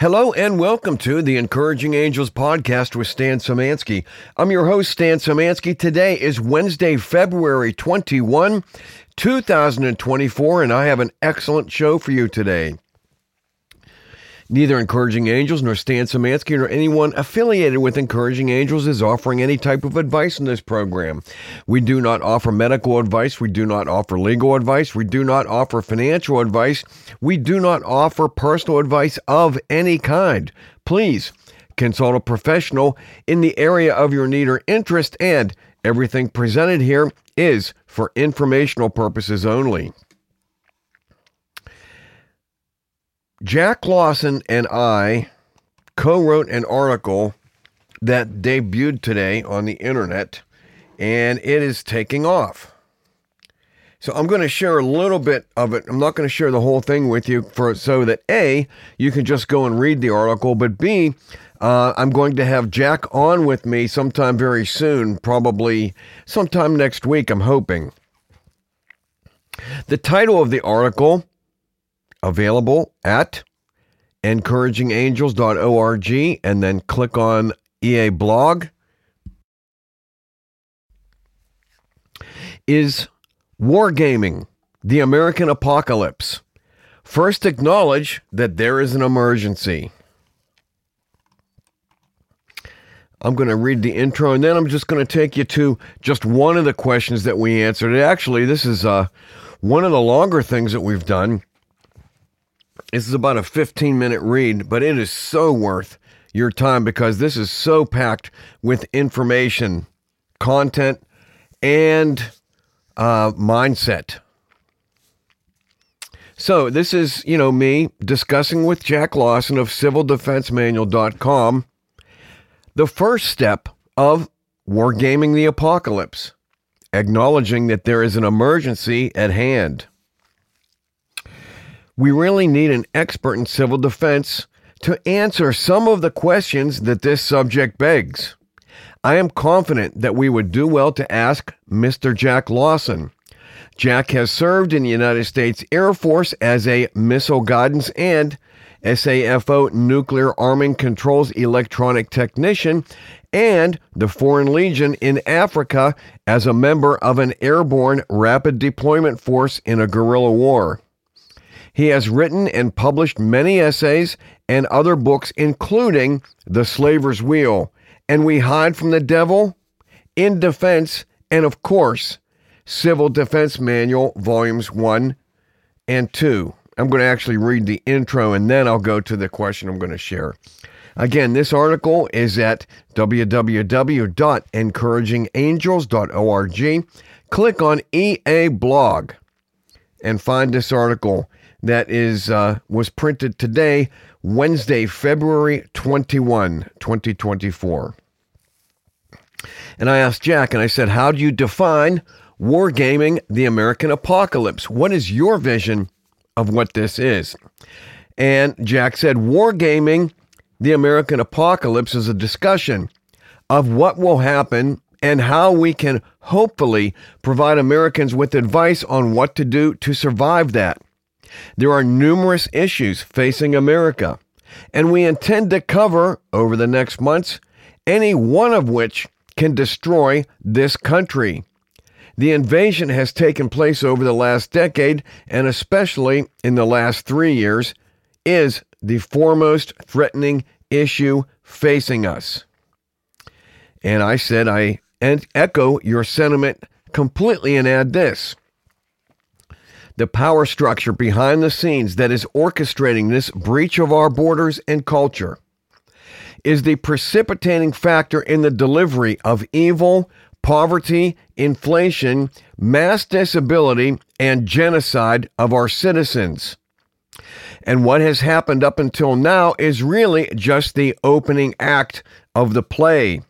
Hello and welcome to the Encouraging Angels podcast with Stan Samansky. I'm your host, Stan Samansky. Today is Wednesday, February 21, 2024, and I have an excellent show for you today. Neither Encouraging Angels nor Stan Samansky nor anyone affiliated with Encouraging Angels is offering any type of advice in this program. We do not offer medical advice. We do not offer legal advice. We do not offer financial advice. We do not offer personal advice of any kind. Please consult a professional in the area of your need or interest, and everything presented here is for informational purposes only. Jack Lawson and I co wrote an article that debuted today on the internet, and it is taking off. So I'm going to share a little bit of it. I'm not going to share the whole thing with you for so that A, you can just go and read the article, but B, uh, I'm going to have Jack on with me sometime very soon, probably sometime next week, I'm hoping. The title of the article available at encouragingangels.org and then click on EA blog is Wargaming, the American Apocalypse. First, acknowledge that there is an emergency. I'm going to read the intro and then I'm just going to take you to just one of the questions that we answered. Actually, this is uh, one of the longer things that we've done. This is about a 15 minute read, but it is so worth your time because this is so packed with information, content, and uh, mindset. So, this is, you know, me discussing with Jack Lawson of civildefensemanual.com the first step of wargaming the apocalypse, acknowledging that there is an emergency at hand. We really need an expert in civil defense to answer some of the questions that this subject begs. I am confident that we would do well to ask Mr. Jack Lawson. Jack has served in the United States Air Force as a missile guidance and SAFO nuclear arming controls electronic technician and the Foreign Legion in Africa as a member of an airborne rapid deployment force in a guerrilla war. He has written and published many essays and other books, including The Slaver's Wheel, and We Hide from the Devil, In Defense, and of course, Civil Defense Manual, Volumes 1 and 2. I'm going to actually read the intro and then I'll go to the question I'm going to share. Again, this article is at www.encouragingangels.org. Click on EA blog and find this article that is uh, was printed today, Wednesday, February 21, 2024. And I asked Jack, and I said, How do you define wargaming the American apocalypse? What is your vision of what this is? And Jack said, Wargaming the American apocalypse is a discussion of what will happen and how we can hopefully provide Americans with advice on what to do to survive that. There are numerous issues facing America, and we intend to cover over the next months any one of which can destroy this country. The invasion has taken place over the last decade, and especially in the last three years, is the foremost threatening issue facing us. And I said, I echo your sentiment completely and add this the power structure behind the scenes that is orchestrating this breach of our borders and culture is the precipitating factor in the delivery of evil, poverty, inflation, mass disability, and genocide of our citizens. And what has happened up until now is really just the opening act of the play.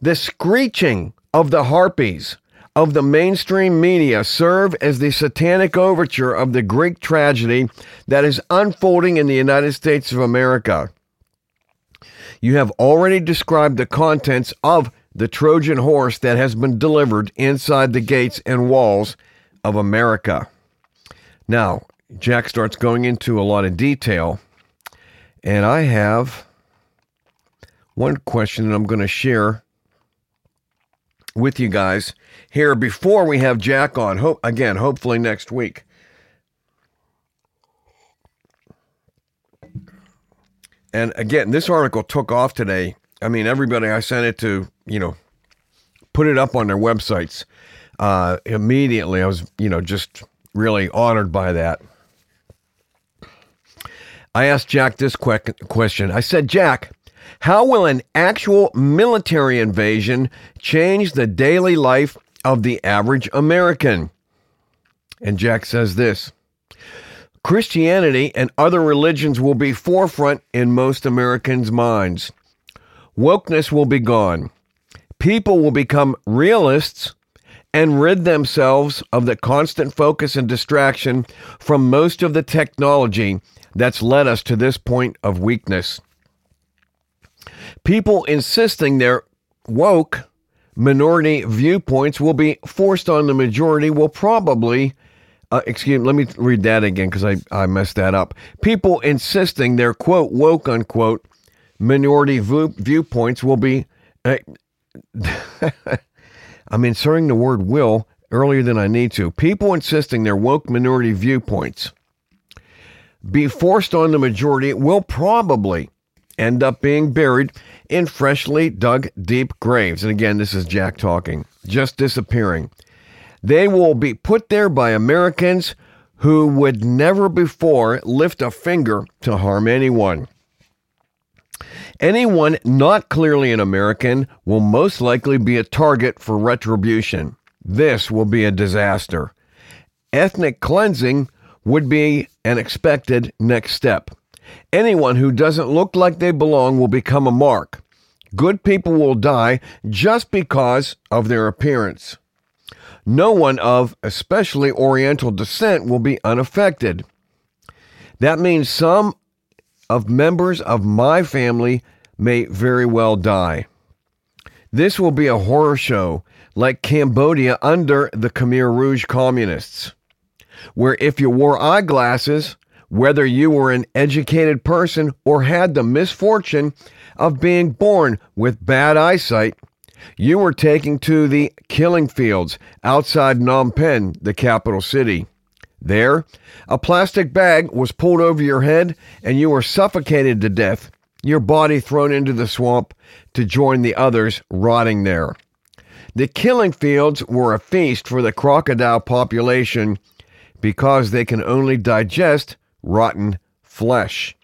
The screeching of the harpies of the mainstream media serve as the satanic overture of the Greek tragedy that is unfolding in the United States of America. You have already described the contents of the Trojan horse that has been delivered inside the gates and walls of America. Now, Jack starts going into a lot of detail, And I have one question that I'm going to share with you guys here before we have Jack on. Hope again, hopefully next week. And again, this article took off today. I mean, everybody I sent it to, you know, put it up on their websites uh, immediately. I was, you know, just really honored by that. I asked Jack this quick question. I said, Jack, how will an actual military invasion change the daily life of the average American? And Jack says this Christianity and other religions will be forefront in most Americans' minds. Wokeness will be gone. People will become realists and rid themselves of the constant focus and distraction from most of the technology that's led us to this point of weakness. People insisting they're woke minority viewpoints will be forced on the majority will probably uh, excuse me, let me read that again because I, I messed that up. People insisting their quote woke unquote minority view, viewpoints will be. Uh, I'm inserting the word will earlier than I need to. People insisting their woke minority viewpoints be forced on the majority will probably end up being buried in freshly dug deep graves. And again, this is Jack talking, just disappearing. They will be put there by Americans who would never before lift a finger to harm anyone. Anyone not clearly an American will most likely be a target for retribution. This will be a disaster. Ethnic cleansing would be an expected next step. Anyone who doesn't look like they belong will become a mark. Good people will die just because of their appearance. No one of especially Oriental descent will be unaffected. That means some of members of my family may very well die. This will be a horror show like Cambodia under the Khmer Rouge communists where if you wore eyeglasses, whether you were an educated person or had the misfortune of being born with bad eyesight, you were taken to the killing fields outside Phnom Penh, the capital city. There, a plastic bag was pulled over your head and you were suffocated to death, your body thrown into the swamp to join the others rotting there. The killing fields were a feast for the crocodile population because they can only digest rotten flesh.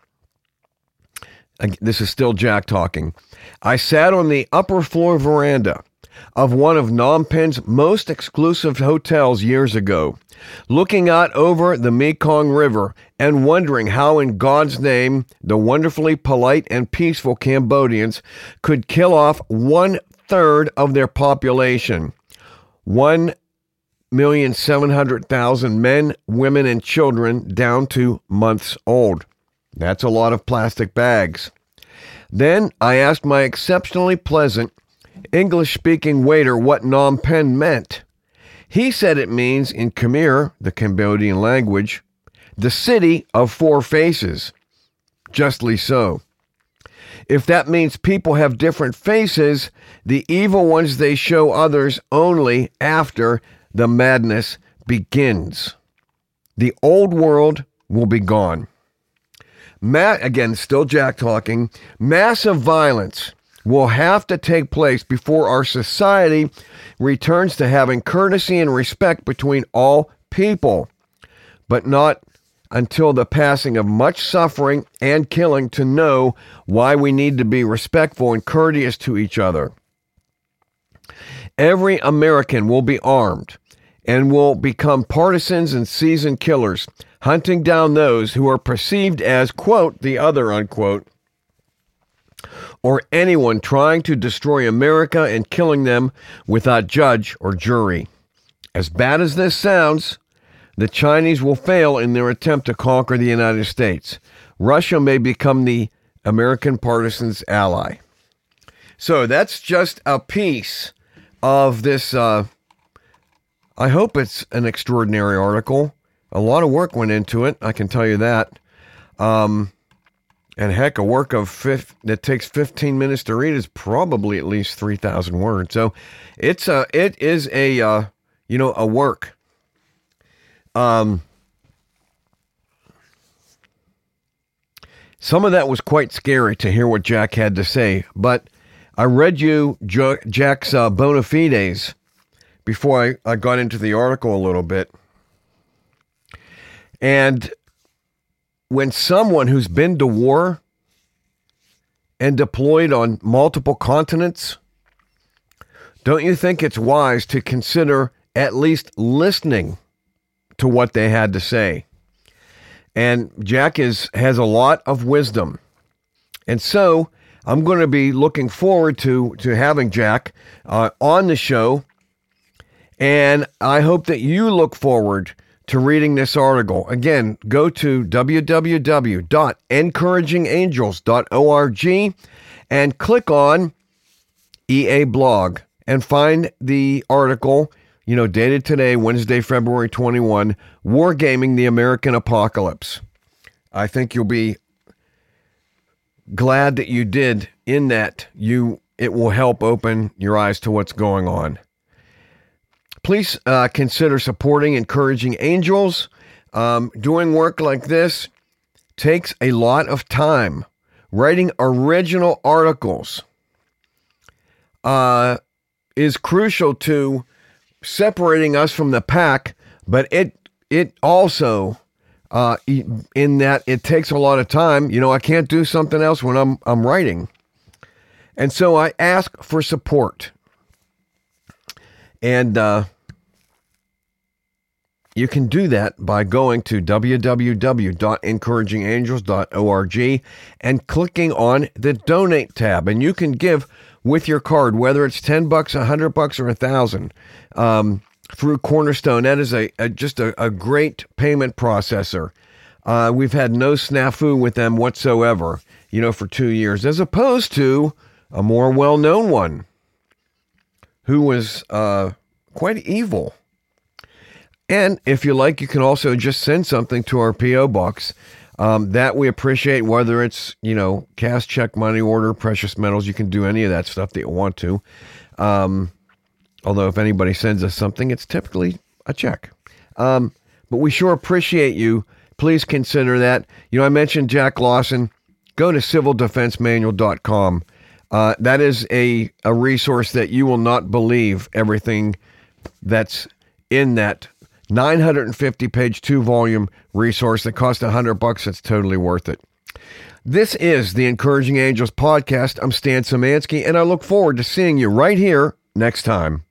This is still Jack talking. I sat on the upper floor veranda of one of Phnom Penh's most exclusive hotels years ago, looking out over the Mekong River and wondering how, in God's name, the wonderfully polite and peaceful Cambodians could kill off one third of their population. One million seven hundred thousand men, women, and children down to months old. That's a lot of plastic bags. Then I asked my exceptionally pleasant English speaking waiter what Phnom Penh meant. He said it means in Khmer, the Cambodian language, the city of four faces. Justly so. If that means people have different faces, the evil ones they show others only after the madness begins. The old world will be gone. Matt, again, still Jack talking. Massive violence will have to take place before our society returns to having courtesy and respect between all people, but not until the passing of much suffering and killing to know why we need to be respectful and courteous to each other. Every American will be armed and will become partisans and seasoned killers, hunting down those who are perceived as, quote, the other, unquote, or anyone trying to destroy America and killing them without judge or jury. As bad as this sounds, the Chinese will fail in their attempt to conquer the United States. Russia may become the American partisans' ally. So that's just a piece of this uh, I hope it's an extraordinary article. A lot of work went into it, I can tell you that. Um, And heck, a work of fifth that takes 15 minutes to read is probably at least 3,000 words. So it's a, it is a, uh, you know, a work. Um, some of that was quite scary to hear what Jack had to say, but I read you Jack's uh, bona fides before I, I got into the article a little bit. And when someone who's been to war and deployed on multiple continents, don't you think it's wise to consider at least listening to what they had to say? And Jack is has a lot of wisdom. And so I'm going to be looking forward to to having Jack uh, on the show, and I hope that you look forward to reading this article. Again, go to www.encouragingangels.org and click on EA blog and find the article, you know, dated today, Wednesday, February 21, Wargaming the American Apocalypse. I think you'll be glad that you did in that you it will help open your eyes to what's going on. Please uh, consider supporting encouraging angels. Um, doing work like this takes a lot of time. Writing original articles uh, is crucial to separating us from the pack, but it it also uh, in that it takes a lot of time. You know, I can't do something else when I'm I'm writing, and so I ask for support. And uh, you can do that by going to www.encouragingangels.org and clicking on the donate tab, and you can give with your card, whether it's ten bucks, a hundred bucks, or a thousand. Um, through Cornerstone. That is a, a just a, a, great payment processor. Uh, we've had no snafu with them whatsoever, you know, for two years, as opposed to a more well known one who was uh, quite evil. And if you like, you can also just send something to our P.O. box. Um, that we appreciate, whether it's, you know, cash, check, money order, precious metals. You can do any of that stuff that you want to. Um, Although, if anybody sends us something, it's typically a check. Um, but we sure appreciate you. Please consider that. You know, I mentioned Jack Lawson. Go to civildefensemanual.com. Uh, that is a, a resource that you will not believe everything that's in that 950 page, two volume resource that costs 100 bucks. It's totally worth it. This is the Encouraging Angels podcast. I'm Stan Szymanski, and I look forward to seeing you right here next time.